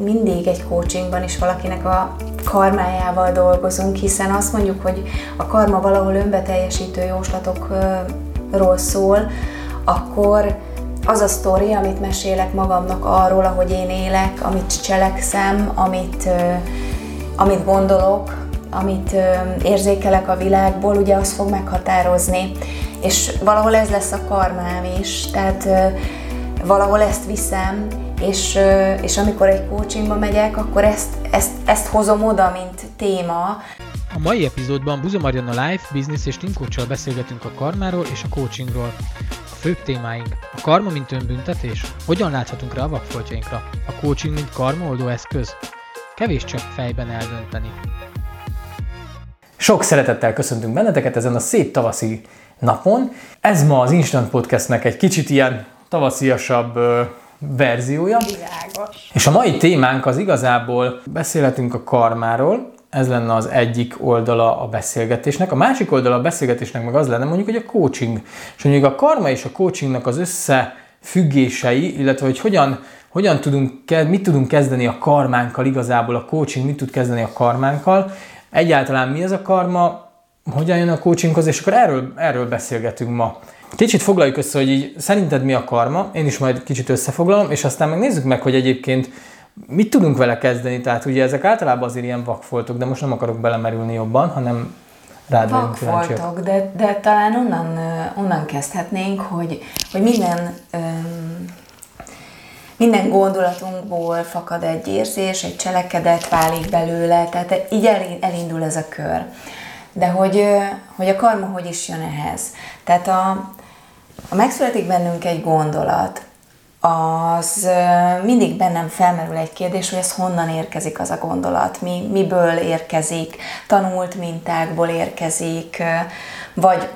mindig egy coachingban is valakinek a karmájával dolgozunk, hiszen azt mondjuk, hogy a karma valahol önbeteljesítő jóslatokról szól, akkor az a sztori, amit mesélek magamnak arról, ahogy én élek, amit cselekszem, amit, amit gondolok, amit érzékelek a világból, ugye az fog meghatározni. És valahol ez lesz a karmám is, tehát valahol ezt viszem, és, és amikor egy coachingba megyek, akkor ezt, ezt, ezt hozom oda, mint téma. A mai epizódban Buzo Mariana Life, Business és Team coach beszélgetünk a karmáról és a coachingról. A főbb témáink a karma, mint önbüntetés, hogyan láthatunk rá a vakfoltjainkra, a coaching, mint karmaoldó eszköz, kevés csak fejben eldönteni. Sok szeretettel köszöntünk benneteket ezen a szép tavaszi napon. Ez ma az Instant Podcastnek egy kicsit ilyen tavasziasabb verziója. Világos. És a mai témánk az igazából beszélhetünk a karmáról, ez lenne az egyik oldala a beszélgetésnek. A másik oldala a beszélgetésnek meg az lenne mondjuk, hogy a coaching. És mondjuk a karma és a coachingnak az összefüggései, illetve hogy hogyan, hogyan tudunk, mit tudunk kezdeni a karmánkkal igazából, a coaching mit tud kezdeni a karmánkkal, egyáltalán mi ez a karma, hogyan jön a coachinghoz, és akkor erről, erről beszélgetünk ma. Kicsit foglaljuk össze, hogy így szerinted mi a karma, én is majd kicsit összefoglalom, és aztán megnézzük meg, hogy egyébként mit tudunk vele kezdeni. Tehát ugye ezek általában azért ilyen vakfoltok, de most nem akarok belemerülni jobban, hanem rád Vakfoltok, de, de talán onnan, onnan kezdhetnénk, hogy, hogy minden minden gondolatunkból fakad egy érzés, egy cselekedet válik belőle, tehát így elindul ez a kör. De hogy, hogy a karma hogy is jön ehhez? Tehát a, ha megszületik bennünk egy gondolat, az mindig bennem felmerül egy kérdés, hogy ez honnan érkezik az a gondolat, mi, miből érkezik, tanult mintákból érkezik, vagy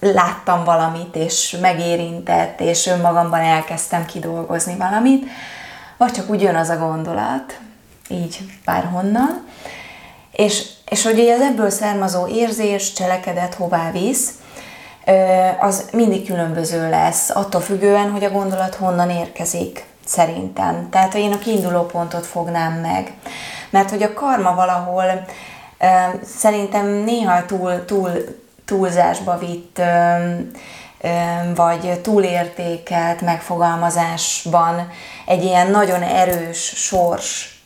láttam valamit, és megérintett, és önmagamban elkezdtem kidolgozni valamit, vagy csak úgy jön az a gondolat, így bárhonnan, és, és hogy az ebből származó érzés, cselekedet hová visz, az mindig különböző lesz, attól függően, hogy a gondolat honnan érkezik, szerintem. Tehát, én a kiinduló pontot fognám meg. Mert hogy a karma valahol szerintem néha túl, túl túlzásba vitt, vagy túlértékelt megfogalmazásban egy ilyen nagyon erős sors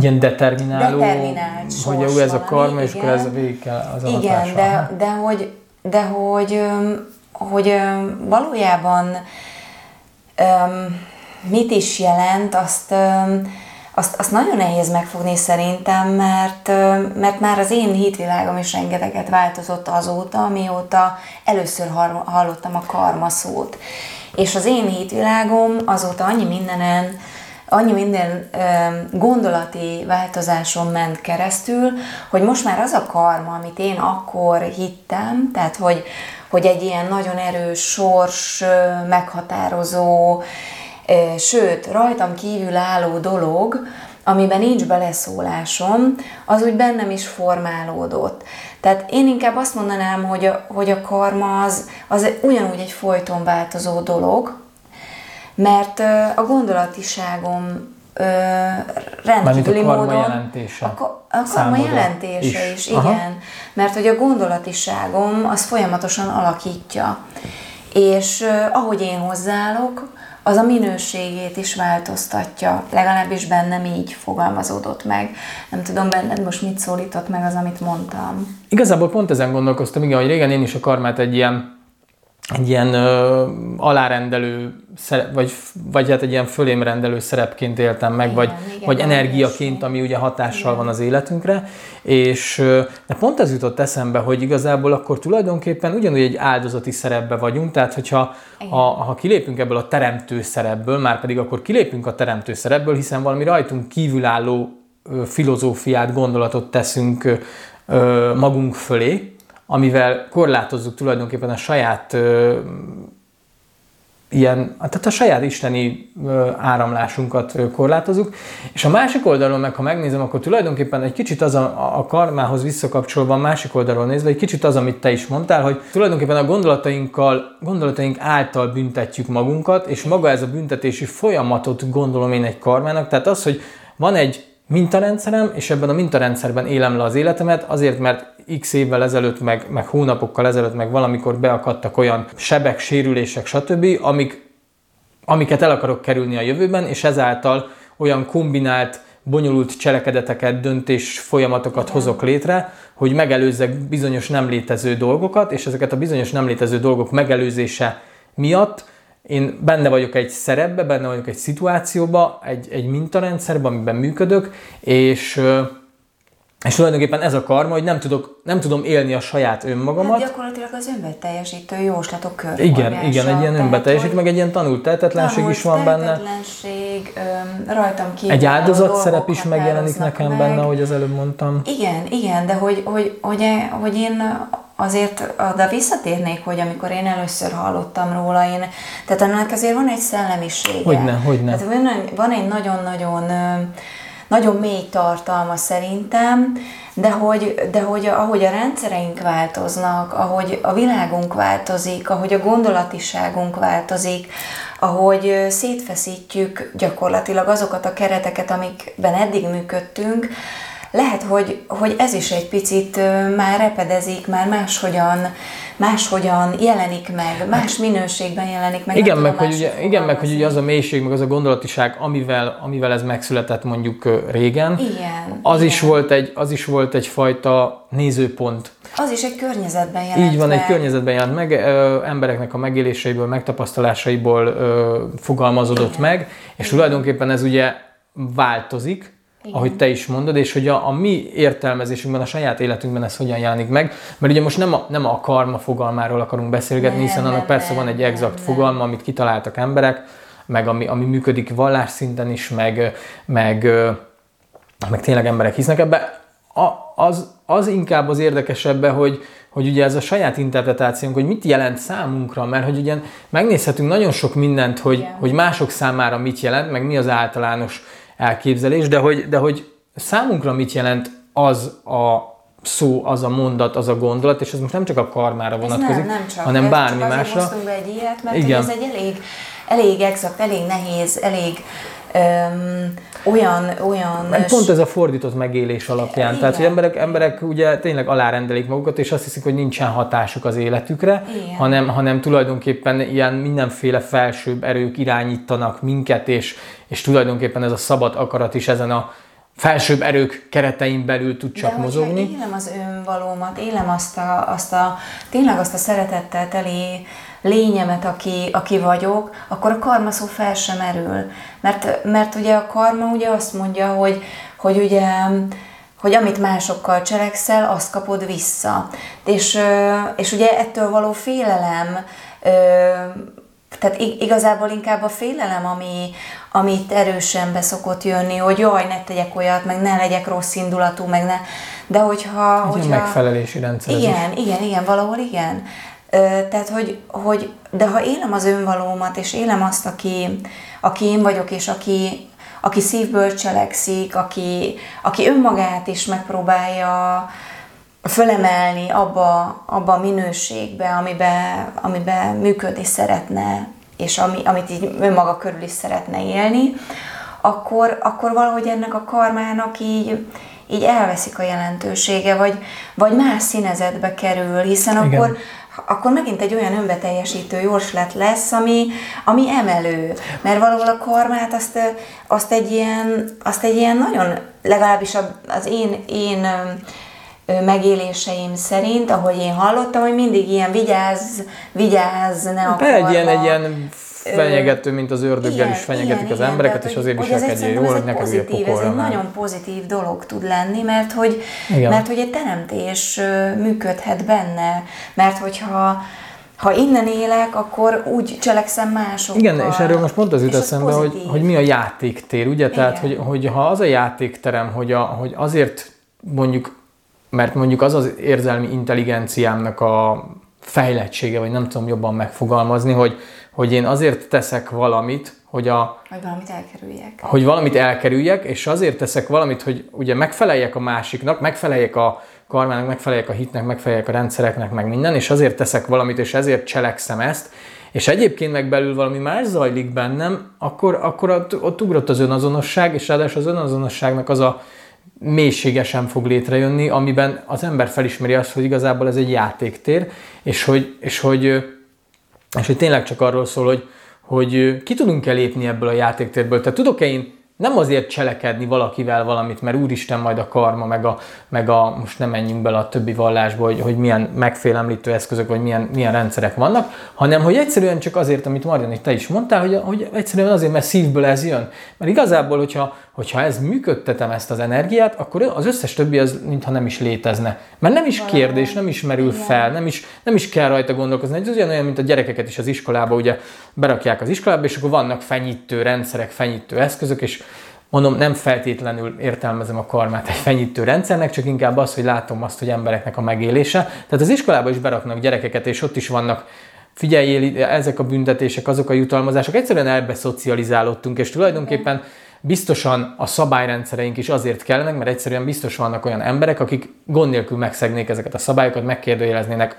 Ilyen determináló, determinált hogy jó, ez a karma, és akkor ez végig kell az Igen, de, de hogy, de hogy, hogy valójában mit is jelent, azt azt, azt nagyon nehéz megfogni szerintem, mert, mert már az én hitvilágom is rengeteget változott azóta, mióta először hallottam a karma szót. És az én hitvilágom azóta annyi mindenen, annyi minden gondolati változáson ment keresztül, hogy most már az a karma, amit én akkor hittem, tehát hogy, hogy egy ilyen nagyon erős sors meghatározó, sőt, rajtam kívül álló dolog, amiben nincs beleszólásom, az úgy bennem is formálódott. Tehát én inkább azt mondanám, hogy a, hogy a karma az, az ugyanúgy egy folyton változó dolog, mert a gondolatiságom rendkívüli a karma módon... jelentése. A, a karma jelentése is, is igen. Aha. Mert hogy a gondolatiságom az folyamatosan alakítja. És ahogy én hozzáállok, az a minőségét is változtatja, legalábbis bennem így fogalmazódott meg. Nem tudom, benned most mit szólított meg az, amit mondtam. Igazából pont ezen gondolkoztam, igen, hogy régen én is a karmát egy ilyen egy ilyen ö, alárendelő, szerep, vagy, vagy hát egy ilyen fölémrendelő szerepként éltem meg, igen, vagy, igen, vagy energiaként, ami ugye hatással igen. van az életünkre, és de pont ez jutott eszembe, hogy igazából akkor tulajdonképpen ugyanúgy egy áldozati szerepbe vagyunk, tehát hogyha ha, ha kilépünk ebből a teremtő szerepből, már pedig akkor kilépünk a teremtő szerepből, hiszen valami rajtunk kívülálló filozófiát, gondolatot teszünk magunk fölé, amivel korlátozzuk tulajdonképpen a saját ö, ilyen, tehát a saját isteni ö, áramlásunkat ö, korlátozunk, és a másik oldalon meg, ha megnézem, akkor tulajdonképpen egy kicsit az a, a karmához visszakapcsolva, a másik oldalról nézve, egy kicsit az, amit te is mondtál, hogy tulajdonképpen a gondolatainkkal, gondolataink által büntetjük magunkat, és maga ez a büntetési folyamatot gondolom én egy karmának, tehát az, hogy van egy mintarendszerem, és ebben a mintarendszerben élem le az életemet, azért, mert x évvel ezelőtt, meg, meg hónapokkal ezelőtt, meg valamikor beakadtak olyan sebek, sérülések, stb., amik, amiket el akarok kerülni a jövőben, és ezáltal olyan kombinált, bonyolult cselekedeteket, döntés folyamatokat hozok létre, hogy megelőzzek bizonyos nem létező dolgokat, és ezeket a bizonyos nem létező dolgok megelőzése miatt én benne vagyok egy szerepbe, benne vagyok egy szituációba, egy, egy mintarendszerben, amiben működök, és és tulajdonképpen ez a karma, hogy nem, tudok, nem tudom élni a saját önmagamat. Hát gyakorlatilag az önbeteljesítő jóslatok kör. Igen, igen, egy ilyen önbeteljesítő, meg egy ilyen tanult tehetetlenség is van benne. Tehetetlenség, rajtam kívül. Egy áldozat szerep is megjelenik nekem meg. benne, ahogy az előbb mondtam. Igen, igen, de hogy, hogy, hogy, hogy én azért oda visszatérnék, hogy amikor én először hallottam róla, én, tehát ennek azért van egy szellemisége. Hogyne, hogyne. Tehát van, van egy nagyon-nagyon nagyon mély tartalma szerintem, de hogy, de hogy ahogy a rendszereink változnak, ahogy a világunk változik, ahogy a gondolatiságunk változik, ahogy szétfeszítjük gyakorlatilag azokat a kereteket, amikben eddig működtünk, lehet, hogy, hogy ez is egy picit már repedezik, már máshogyan, máshogyan jelenik meg, más minőségben jelenik meg. Igen, meg hogy, ugye, igen meg hogy ugye az a mélység, meg az a gondolatiság, amivel, amivel ez megszületett mondjuk régen, igen, az, igen. Is volt egy, az is volt egyfajta nézőpont. Az is egy környezetben jelent Így van, meg. egy környezetben jelent meg, ö, embereknek a megéléseiből, megtapasztalásaiból ö, fogalmazódott igen. meg, és igen. tulajdonképpen ez ugye változik, igen. ahogy te is mondod, és hogy a, a mi értelmezésünkben, a saját életünkben ez hogyan jelenik meg, mert ugye most nem a, nem a karma fogalmáról akarunk beszélgetni, nem, hiszen annak nem, persze van egy exakt nem, fogalma, amit kitaláltak emberek, meg ami, ami működik vallás szinten is, meg, meg, meg tényleg emberek hisznek ebbe. A, az, az inkább az érdekesebbe, hogy, hogy ugye ez a saját interpretációnk, hogy mit jelent számunkra, mert hogy ugye megnézhetünk nagyon sok mindent, hogy, hogy mások számára mit jelent, meg mi az általános elképzelés, de hogy, de hogy számunkra mit jelent az a szó, az a mondat, az a gondolat, és ez most nem csak a karmára vonatkozik, nem, nem csak, hanem bármi csak másra. be egy ilyet, mert Igen. ez egy elég, elég exakt, elég nehéz, elég öm, olyan, olyan... Meg pont ez a fordított megélés alapján. Igen. Tehát, hogy emberek, emberek ugye tényleg alárendelik magukat, és azt hiszik, hogy nincsen hatásuk az életükre, hanem, hanem tulajdonképpen ilyen mindenféle felsőbb erők irányítanak minket, és, és tulajdonképpen ez a szabad akarat is ezen a felsőbb erők keretein belül tud csak De mozogni. élem az önvalómat, élem azt a, azt a, tényleg azt a szeretettel teli lényemet, aki, aki vagyok, akkor a karma szó fel sem erül. Mert, mert ugye a karma ugye azt mondja, hogy, hogy ugye hogy amit másokkal cselekszel, azt kapod vissza. És, és ugye ettől való félelem, tehát igazából inkább a félelem, ami, amit erősen beszokott jönni, hogy jaj, ne tegyek olyat, meg ne legyek rossz indulatú, meg ne... De hogyha... Egy hogyha megfelelési rendszer. Igen, igen, igen, valahol igen. Tehát, hogy, hogy, de ha élem az önvalómat, és élem azt, aki, aki én vagyok, és aki, aki szívből cselekszik, aki, aki önmagát is megpróbálja fölemelni abba, abba a minőségbe, amiben, amiben működni szeretne, és ami, amit így önmaga körül is szeretne élni, akkor, akkor valahogy ennek a karmának így, így elveszik a jelentősége, vagy, vagy más színezetbe kerül, hiszen Igen. akkor akkor megint egy olyan önbeteljesítő jóslat lesz, ami, ami emelő. Mert valahol a kormát azt, azt, egy ilyen, azt egy ilyen nagyon, legalábbis az én, én megéléseim szerint, ahogy én hallottam, hogy mindig ilyen vigyázz, vigyázz, ne a Egy ilyen, egy ilyen fenyegető, mint az ördöggel igen, is fenyegetik igen, az embereket, igen, és azért viselkedjél jól, hogy ne kerüljél pokolra. Ez egy nagyon pozitív dolog tud lenni, mert hogy, mert hogy egy teremtés működhet benne, mert hogyha ha innen élek, akkor úgy cselekszem másokkal. Igen, és erről most pont az jut eszembe, hogy, hogy mi a játéktér, ugye? Igen. Tehát, hogy, hogy ha az a játékterem, hogy, a, hogy azért mondjuk, mert mondjuk az az érzelmi intelligenciámnak a fejlettsége, vagy nem tudom jobban megfogalmazni, hogy, hogy én azért teszek valamit, hogy a... Hogy valamit elkerüljek. Hogy valamit elkerüljek, és azért teszek valamit, hogy ugye megfeleljek a másiknak, megfeleljek a karmának, megfeleljek a hitnek, megfeleljek a rendszereknek, meg minden, és azért teszek valamit, és ezért cselekszem ezt, és egyébként meg belül valami más zajlik bennem, akkor, akkor ott, ott ugrott az önazonosság, és ráadásul az önazonosságnak az a mélységesen fog létrejönni, amiben az ember felismeri azt, hogy igazából ez egy játéktér, és hogy, és hogy, és hogy tényleg csak arról szól, hogy, hogy ki tudunk-e lépni ebből a játéktérből. Tehát tudok-e én nem azért cselekedni valakivel valamit, mert úristen majd a karma, meg a, meg a most nem menjünk bele a többi vallásba, hogy, hogy milyen megfélemlítő eszközök, vagy milyen, milyen rendszerek vannak, hanem hogy egyszerűen csak azért, amit Marian, te is mondtál, hogy, hogy egyszerűen azért, mert szívből ez jön. Mert igazából, hogyha, hogyha ez működtetem ezt az energiát, akkor az összes többi az mintha nem is létezne. Mert nem is kérdés, nem is merül fel, nem is, nem is kell rajta gondolkozni. Ez ugyanolyan, mint a gyerekeket is az iskolába, ugye berakják az iskolába, és akkor vannak fenyítő rendszerek, fenyítő eszközök, és mondom, nem feltétlenül értelmezem a karmát egy fenyítő rendszernek, csak inkább az, hogy látom azt, hogy embereknek a megélése. Tehát az iskolába is beraknak gyerekeket, és ott is vannak figyelj, ezek a büntetések, azok a jutalmazások, egyszerűen elbeszocializálódtunk, és tulajdonképpen biztosan a szabályrendszereink is azért kellenek, mert egyszerűen biztos vannak olyan emberek, akik gond nélkül megszegnék ezeket a szabályokat, megkérdőjeleznének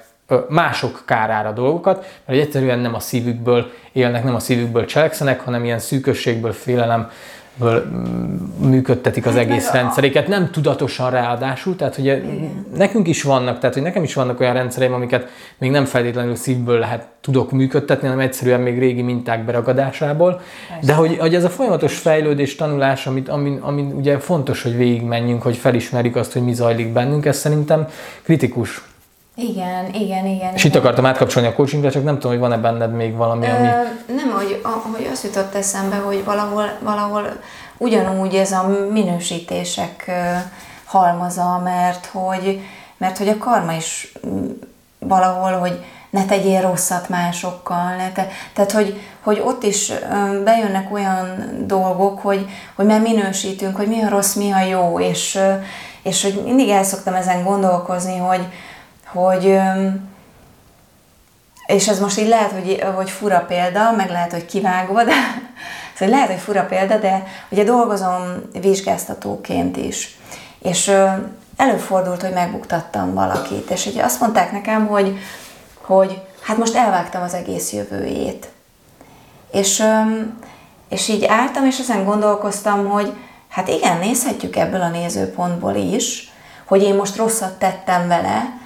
mások kárára dolgokat, mert egyszerűen nem a szívükből élnek, nem a szívükből cselekszenek, hanem ilyen szűkösségből, félelem, működtetik az hát egész rendszeréket, nem tudatosan ráadásul, tehát hogy Igen. nekünk is vannak, tehát hogy nekem is vannak olyan rendszereim, amiket még nem feltétlenül szívből lehet tudok működtetni, hanem egyszerűen még régi minták beragadásából. Persze. De hogy, hogy ez a folyamatos fejlődés, tanulás, amit, amin, amin ugye fontos, hogy végigmenjünk, hogy felismerjük azt, hogy mi zajlik bennünk, ez szerintem kritikus. Igen, igen, igen. És itt akartam átkapcsolni a coachingra, csak nem tudom, hogy van-e benned még valami, ami... Ö, nem, hogy, hogy azt jutott eszembe, hogy valahol, valahol ugyanúgy ez a minősítések halmaza, mert hogy, mert hogy a karma is valahol, hogy ne tegyél rosszat másokkal, ne te, tehát hogy, hogy ott is bejönnek olyan dolgok, hogy, hogy már minősítünk, hogy mi a rossz, mi a jó, és, és hogy mindig el szoktam ezen gondolkozni, hogy, hogy és ez most így lehet, hogy, hogy fura példa, meg lehet, hogy kivágva, de szóval lehet, hogy fura példa, de ugye dolgozom vizsgáztatóként is. És előfordult, hogy megbuktattam valakit, és ugye azt mondták nekem, hogy, hogy hát most elvágtam az egész jövőjét. És, és így álltam, és ezen gondolkoztam, hogy hát igen, nézhetjük ebből a nézőpontból is, hogy én most rosszat tettem vele,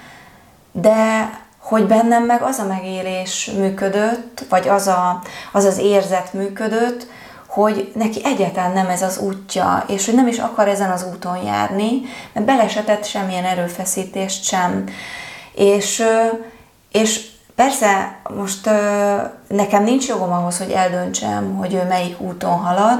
de hogy bennem meg az a megélés működött, vagy az a, az, az érzet működött, hogy neki egyáltalán nem ez az útja, és hogy nem is akar ezen az úton járni, mert belesetett semmilyen erőfeszítést sem. És, és persze most nekem nincs jogom ahhoz, hogy eldöntsem, hogy ő melyik úton halad,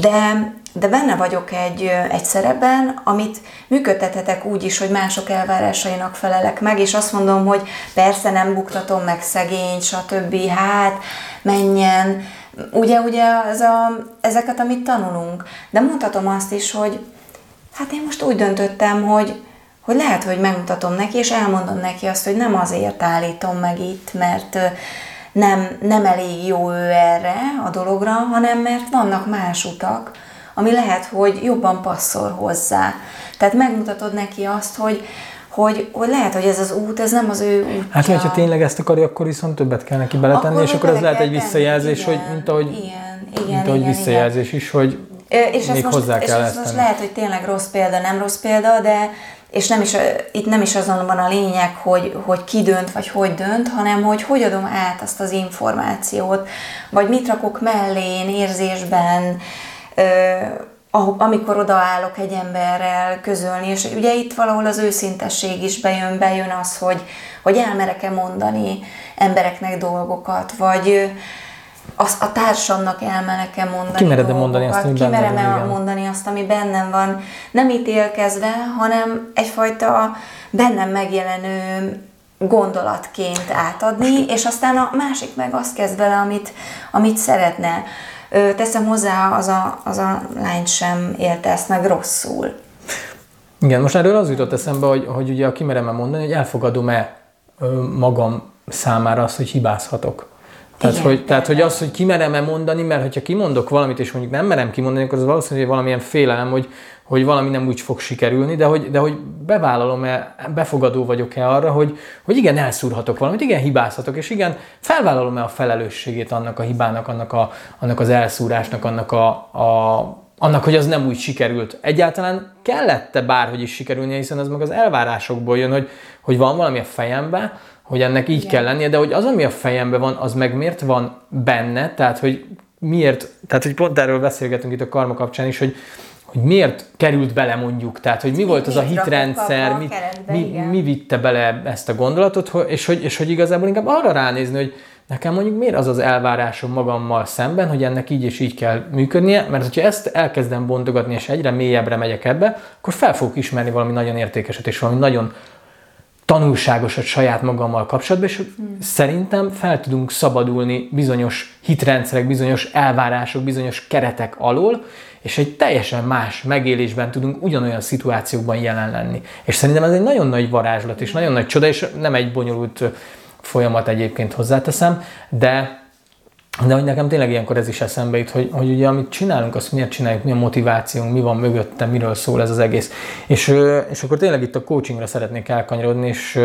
de de benne vagyok egy, egy szerepben, amit működtethetek úgy is, hogy mások elvárásainak felelek meg, és azt mondom, hogy persze nem buktatom meg szegény, stb. Hát menjen. Ugye, ugye az a, ezeket, amit tanulunk. De mondhatom azt is, hogy hát én most úgy döntöttem, hogy, hogy lehet, hogy megmutatom neki, és elmondom neki azt, hogy nem azért állítom meg itt, mert nem, nem elég jó ő erre a dologra, hanem mert vannak más utak, ami lehet, hogy jobban passzol hozzá. Tehát megmutatod neki azt, hogy, hogy, hogy lehet, hogy ez az út, ez nem az ő útja. Hát, hogyha tényleg ezt akarja, akkor viszont többet kell neki beletenni, akkor és akkor ez lehet egy visszajelzés, tenni, hogy mint ahogy, igen, igen, mint ahogy igen, visszajelzés igen. is, hogy és még most, hozzá kell és ezt most lehet, hogy tényleg rossz példa, nem rossz példa, de és nem is, itt nem is azon van a lényeg, hogy, hogy ki dönt, vagy hogy dönt, hanem hogy hogy adom át azt az információt, vagy mit rakok mellé érzésben, amikor odaállok egy emberrel közölni, és ugye itt valahol az őszintesség is bejön, bejön az, hogy, hogy elmerek-e mondani embereknek dolgokat, vagy az, a társamnak elmerek-e mondani Kimered dolgokat, mondani azt, ami kimerem -e mondani azt, ami bennem van, nem ítélkezve, hanem egyfajta bennem megjelenő gondolatként átadni, és aztán a másik meg azt kezd vele, amit, amit szeretne. Teszem hozzá, az a, az a lány sem élte ezt meg rosszul. Igen, most erről az jutott eszembe, hogy, hogy ugye kimerem mondani, hogy elfogadom-e magam számára azt, hogy hibázhatok. Tehát, Igen, hogy, tehát, hogy az, hogy kimerem-e mondani, mert hogyha kimondok valamit, és mondjuk nem merem kimondani, akkor az valószínűleg valamilyen félelem, hogy, hogy valami nem úgy fog sikerülni, de hogy, de hogy bevállalom-e, befogadó vagyok-e arra, hogy, hogy igen, elszúrhatok valamit, igen, hibázhatok, és igen, felvállalom-e a felelősségét annak a hibának, annak, a, annak az elszúrásnak, annak a, a annak, hogy az nem úgy sikerült. Egyáltalán kellette bárhogy is sikerülnie, hiszen ez meg az elvárásokból jön, hogy, hogy van valami a fejembe, hogy ennek így Igen. kell lennie, de hogy az, ami a fejemben van, az meg miért van benne, tehát hogy miért, tehát hogy pont erről beszélgetünk itt a karma kapcsán is, hogy, hogy miért került bele mondjuk, tehát hogy mi volt az a hitrendszer, mi, mi, mi vitte bele ezt a gondolatot, és hogy, és hogy igazából inkább arra ránézni, hogy nekem mondjuk miért az az elvárásom magammal szemben, hogy ennek így és így kell működnie, mert hogyha ezt elkezdem bontogatni, és egyre mélyebbre megyek ebbe, akkor fel fogok ismerni valami nagyon értékeset, és valami nagyon tanulságosat saját magammal kapcsolatban, és hmm. szerintem fel tudunk szabadulni bizonyos hitrendszerek, bizonyos elvárások, bizonyos keretek alól, és egy teljesen más megélésben tudunk ugyanolyan szituációkban jelen lenni. És szerintem ez egy nagyon nagy varázslat, és nagyon nagy csoda, és nem egy bonyolult folyamat egyébként hozzáteszem, de de hogy nekem tényleg ilyenkor ez is eszembe jut, hogy, hogy ugye amit csinálunk, azt miért csináljuk, mi a motivációnk, mi van mögötte, miről szól ez az egész. És, és akkor tényleg itt a coachingra szeretnék elkanyarodni, és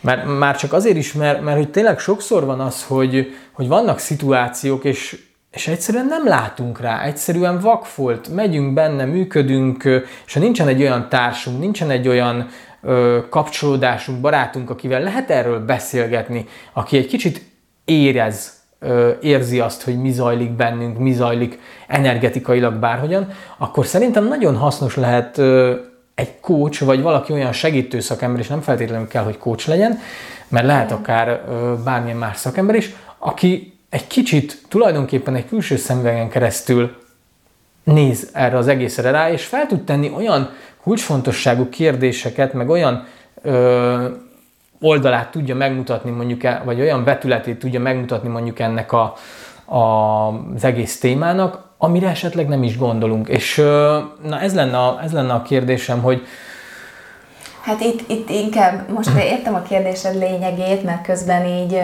mert már csak azért is, mert, mert hogy tényleg sokszor van az, hogy, hogy vannak szituációk, és, és egyszerűen nem látunk rá, egyszerűen vakfolt, megyünk benne, működünk, és ha nincsen egy olyan társunk, nincsen egy olyan ö, kapcsolódásunk, barátunk, akivel lehet erről beszélgetni, aki egy kicsit érez, érzi azt, hogy mi zajlik bennünk, mi zajlik energetikailag bárhogyan, akkor szerintem nagyon hasznos lehet egy coach, vagy valaki olyan segítő szakember, és nem feltétlenül kell, hogy coach legyen, mert lehet akár bármilyen más szakember is, aki egy kicsit tulajdonképpen egy külső szemüvegen keresztül néz erre az egészre rá, és fel tud tenni olyan kulcsfontosságú kérdéseket, meg olyan ö, oldalát tudja megmutatni mondjuk, e, vagy olyan vetületét tudja megmutatni mondjuk ennek a, a, az egész témának, amire esetleg nem is gondolunk. És na ez lenne, a, ez lenne a kérdésem, hogy, Hát itt, itt inkább most értem a kérdésed lényegét, mert közben így,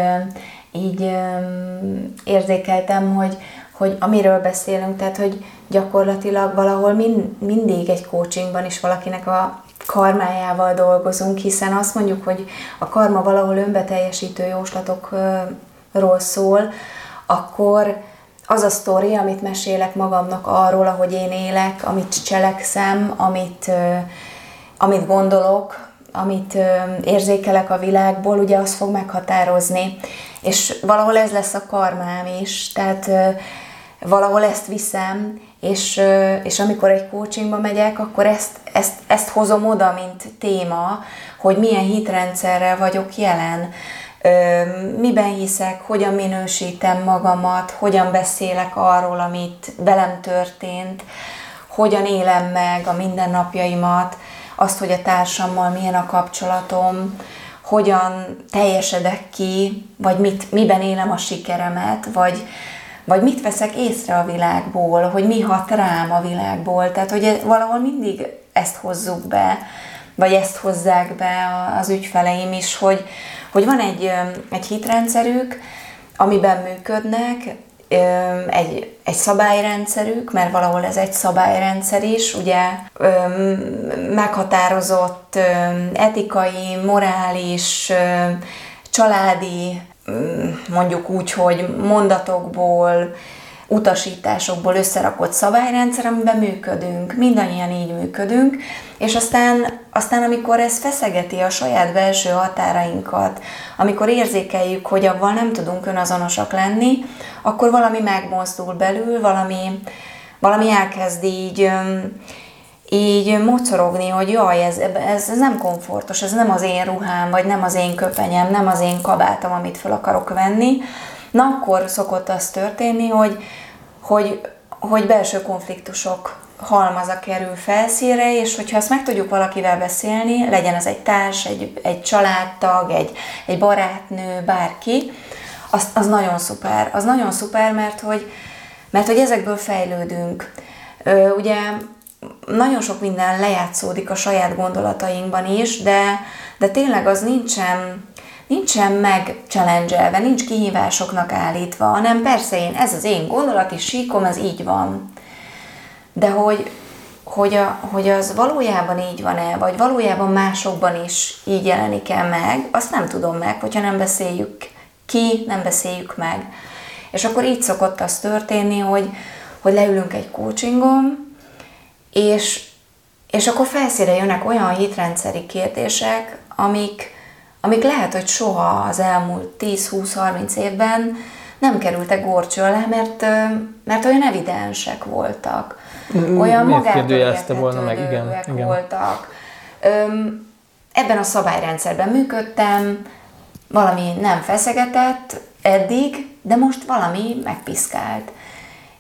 így érzékeltem, hogy, hogy amiről beszélünk, tehát hogy gyakorlatilag valahol mind, mindig egy coachingban is valakinek a karmájával dolgozunk, hiszen azt mondjuk, hogy a karma valahol önbeteljesítő jóslatokról szól, akkor az a sztori, amit mesélek magamnak arról, ahogy én élek, amit cselekszem, amit, amit gondolok, amit érzékelek a világból, ugye az fog meghatározni. És valahol ez lesz a karmám is, tehát valahol ezt viszem, és, és amikor egy coachingba megyek, akkor ezt, ezt, ezt hozom oda, mint téma, hogy milyen hitrendszerrel vagyok jelen, miben hiszek, hogyan minősítem magamat, hogyan beszélek arról, amit velem történt, hogyan élem meg a mindennapjaimat, azt, hogy a társammal milyen a kapcsolatom, hogyan teljesedek ki, vagy mit, miben élem a sikeremet, vagy, vagy mit veszek észre a világból, hogy mi hat rám a világból. Tehát, hogy valahol mindig ezt hozzuk be, vagy ezt hozzák be az ügyfeleim is, hogy, hogy van egy, egy hitrendszerük, amiben működnek, egy, egy szabályrendszerük, mert valahol ez egy szabályrendszer is, ugye meghatározott etikai, morális, családi mondjuk úgy, hogy mondatokból, utasításokból összerakott szabályrendszer, amiben működünk, mindannyian így működünk, és aztán, aztán amikor ez feszegeti a saját belső határainkat, amikor érzékeljük, hogy avval nem tudunk önazonosak lenni, akkor valami megmozdul belül, valami, valami elkezd így így mocorogni, hogy jaj, ez, ez, ez nem komfortos, ez nem az én ruhám, vagy nem az én köpenyem, nem az én kabátom, amit fel akarok venni, na akkor szokott az történni, hogy, hogy, hogy belső konfliktusok halmaza kerül felszínre, és hogyha azt meg tudjuk valakivel beszélni, legyen ez egy társ, egy, egy családtag, egy, egy barátnő, bárki, az, az nagyon szuper. Az nagyon szuper, mert hogy, mert hogy ezekből fejlődünk. Ö, ugye nagyon sok minden lejátszódik a saját gondolatainkban is, de, de tényleg az nincsen, nincsen meg challenge nincs kihívásoknak állítva, hanem persze én, ez az én gondolati síkom, ez így van. De hogy, hogy, a, hogy az valójában így van-e, vagy valójában másokban is így jelenik-e meg, azt nem tudom meg, hogyha nem beszéljük ki, nem beszéljük meg. És akkor így szokott az történni, hogy, hogy leülünk egy coachingon, és, és akkor felszíre jönnek olyan hitrendszeri kérdések, amik, amik lehet, hogy soha az elmúlt 10-20-30 évben nem kerültek gorcső alá, mert, mert olyan evidensek voltak. Mm, olyan magától volna meg, igen, igen. voltak. Öm, ebben a szabályrendszerben működtem, valami nem feszegetett eddig, de most valami megpiszkált.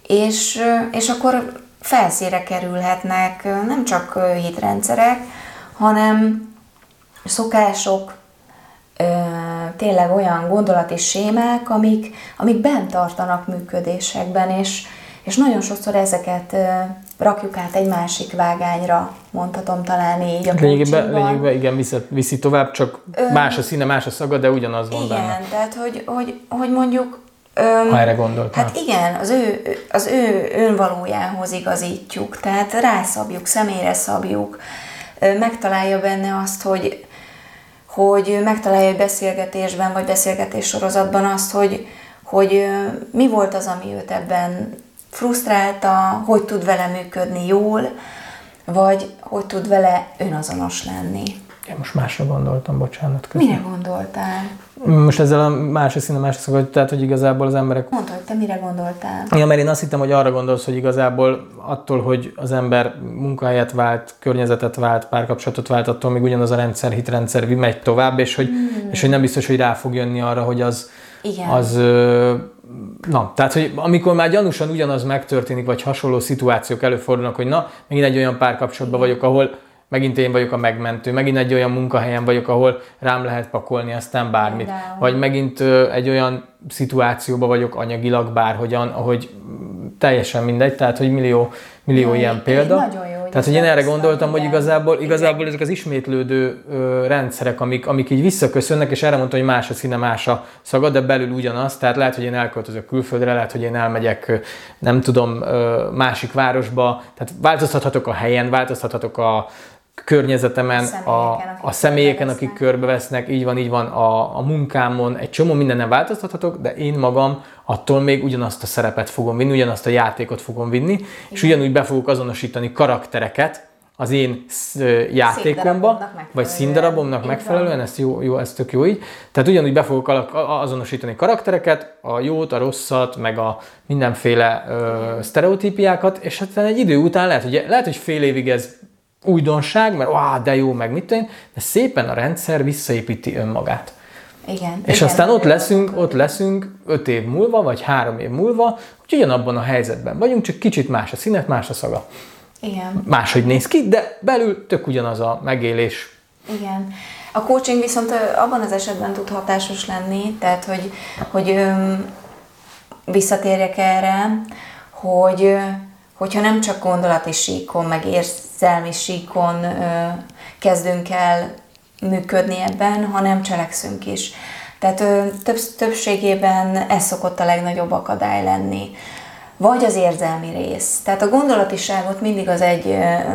És, és akkor felszíre kerülhetnek nem csak hitrendszerek, hanem szokások, tényleg olyan gondolati sémák, amik, amik bent tartanak működésekben, és, és nagyon sokszor ezeket rakjuk át egy másik vágányra, mondhatom talán így a lényegében, lényegében igen, viszi, viszi tovább, csak Ö, más a színe, más a szaga, de ugyanaz van igen, benne. tehát hogy, hogy, hogy mondjuk Öm, ha erre gondoltál. Hát igen, az ő, az ő önvalójához igazítjuk, tehát rászabjuk, személyre szabjuk, megtalálja benne azt, hogy, hogy megtalálja egy beszélgetésben, vagy beszélgetés sorozatban azt, hogy, hogy mi volt az, ami őt ebben frusztrálta, hogy tud vele működni jól, vagy hogy tud vele önazonos lenni. Én most másra gondoltam, bocsánat. Köszönöm. Mire gondoltál? Most ezzel a más színe, más szó, tehát, hogy igazából az emberek... Mondta, hogy te mire gondoltál? Ja, mert én azt hittem, hogy arra gondolsz, hogy igazából attól, hogy az ember munkahelyet vált, környezetet vált, párkapcsolatot vált, attól még ugyanaz a rendszer, hitrendszer megy tovább, és hogy, hmm. és hogy nem biztos, hogy rá fog jönni arra, hogy az, Igen. az na, tehát, hogy amikor már gyanúsan ugyanaz megtörténik, vagy hasonló szituációk előfordulnak, hogy na, megint egy olyan párkapcsolatban vagyok, ahol megint én vagyok a megmentő, megint egy olyan munkahelyen vagyok, ahol rám lehet pakolni aztán bármit. De. Vagy megint egy olyan szituációban vagyok anyagilag bárhogyan, ahogy teljesen mindegy, tehát hogy millió, millió ja, ilyen példa. Nagyon jó, tehát, hogy én erre gondoltam, hogy igazából, igazából ezek az ismétlődő ö, rendszerek, amik, amik így visszaköszönnek, és erre mondtam, hogy más a színe, más a szaga, de belül ugyanaz. Tehát lehet, hogy én elköltözök külföldre, lehet, hogy én elmegyek, nem tudom, másik városba. Tehát változtathatok a helyen, változtathatok a, környezetemen, a, a személyeken, akik körbevesznek, így van, így van, a, a munkámon, egy csomó mindenen változtathatok, de én magam attól még ugyanazt a szerepet fogom vinni, ugyanazt a játékot fogom vinni, Igen. és ugyanúgy be fogok azonosítani karaktereket az én játékomba, vagy színdarabomnak megfelelően, ezt jó, jó, ez tök jó így. Tehát ugyanúgy be fogok azonosítani karaktereket, a jót, a rosszat, meg a mindenféle ö, sztereotípiákat, és hát egy idő után lehet, hogy, lehet, hogy fél évig ez újdonság, mert ah, de jó, meg mit én, de szépen a rendszer visszaépíti önmagát. Igen. És igen, aztán ott leszünk, ott leszünk öt év múlva, vagy három év múlva, hogy ugyanabban a helyzetben vagyunk, csak kicsit más a színet, más a szaga. Igen. Máshogy néz ki, de belül tök ugyanaz a megélés. Igen. A coaching viszont abban az esetben tud hatásos lenni, tehát hogy, hogy visszatérjek erre, hogy hogyha nem csak gondolati síkon, meg érzelmi síkon ö, kezdünk el működni ebben, hanem cselekszünk is. Tehát ö, több, többségében ez szokott a legnagyobb akadály lenni. Vagy az érzelmi rész. Tehát a gondolatiságot mindig az egy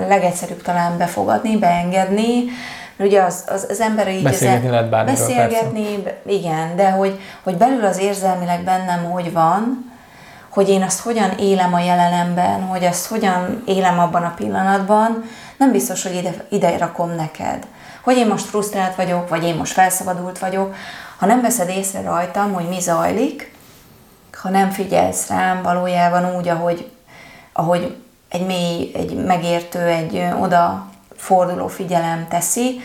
legegyszerűbb talán befogadni, beengedni, ugye az, az, az ember így... Beszélgetni lehet bármiről, Beszélgetni, persze. igen, de hogy, hogy belül az érzelmileg bennem hogy van, hogy én azt hogyan élem a jelenemben, hogy azt hogyan élem abban a pillanatban, nem biztos, hogy ide, ide rakom neked. Hogy én most frusztrált vagyok, vagy én most felszabadult vagyok, ha nem veszed észre rajtam, hogy mi zajlik, ha nem figyelsz rám valójában úgy, ahogy, ahogy egy mély, egy megértő, egy oda forduló figyelem teszi,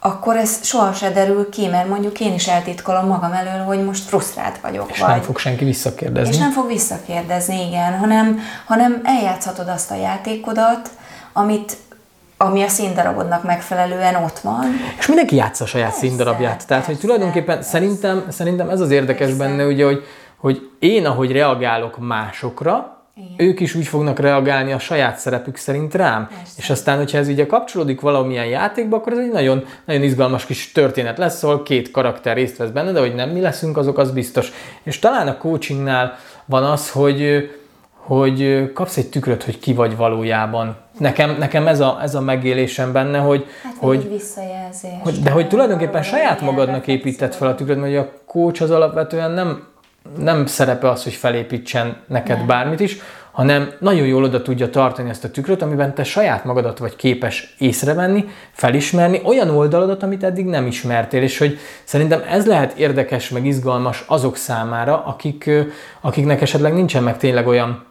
akkor ez soha se derül ki, mert mondjuk én is eltitkolom magam elől, hogy most frusztrált vagyok. És vagy. nem fog senki visszakérdezni. És nem fog visszakérdezni, igen, hanem, hanem eljátszhatod azt a játékodat, amit ami a színdarabodnak megfelelően ott van. És mindenki játsza a saját persze, színdarabját. Tehát, persze, hogy tulajdonképpen persze. szerintem, szerintem ez az érdekes persze. benne, ugye, hogy, hogy én, ahogy reagálok másokra, Igen. ők is úgy fognak reagálni a saját szerepük szerint rám. Persze. És aztán, hogyha ez ugye kapcsolódik valamilyen játékba, akkor ez egy nagyon, nagyon izgalmas kis történet lesz, ahol két karakter részt vesz benne, de hogy nem mi leszünk, azok az biztos. És talán a coachingnál van az, hogy hogy kapsz egy tükröt, hogy ki vagy valójában. Nekem, nekem ez, a, ez a megélésem benne, hogy, Hát hogy, visszajelzés. hogy, de hogy tulajdonképpen saját magadnak épített fel a tükröt, mert a coach az alapvetően nem, nem szerepe az, hogy felépítsen neked Nem. bármit is, hanem nagyon jól oda tudja tartani ezt a tükröt, amiben te saját magadat vagy képes észrevenni, felismerni olyan oldaladat, amit eddig nem ismertél, és hogy szerintem ez lehet érdekes, meg izgalmas azok számára, akik, akiknek esetleg nincsen meg tényleg olyan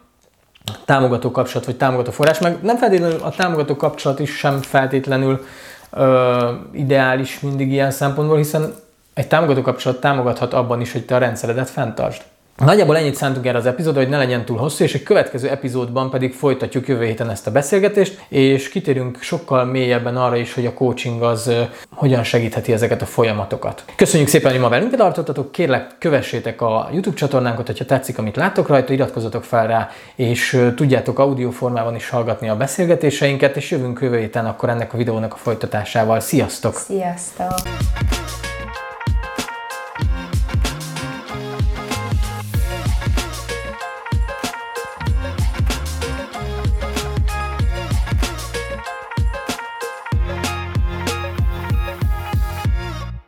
támogató kapcsolat, vagy támogató forrás, meg nem feltétlenül a támogató kapcsolat is sem feltétlenül ö, ideális mindig ilyen szempontból, hiszen egy támogató kapcsolat támogathat abban is, hogy te a rendszeredet fenntartsd. Nagyjából ennyit szántunk erre az epizódra, hogy ne legyen túl hosszú, és egy következő epizódban pedig folytatjuk jövő héten ezt a beszélgetést, és kitérünk sokkal mélyebben arra is, hogy a coaching az hogyan segítheti ezeket a folyamatokat. Köszönjük szépen, hogy ma velünk tartottatok, kérlek kövessétek a YouTube csatornánkat, hogyha tetszik, amit láttok rajta, iratkozzatok fel rá, és tudjátok audio formában is hallgatni a beszélgetéseinket, és jövünk jövő héten akkor ennek a videónak a folytatásával. Sziasztok! Sziasztok!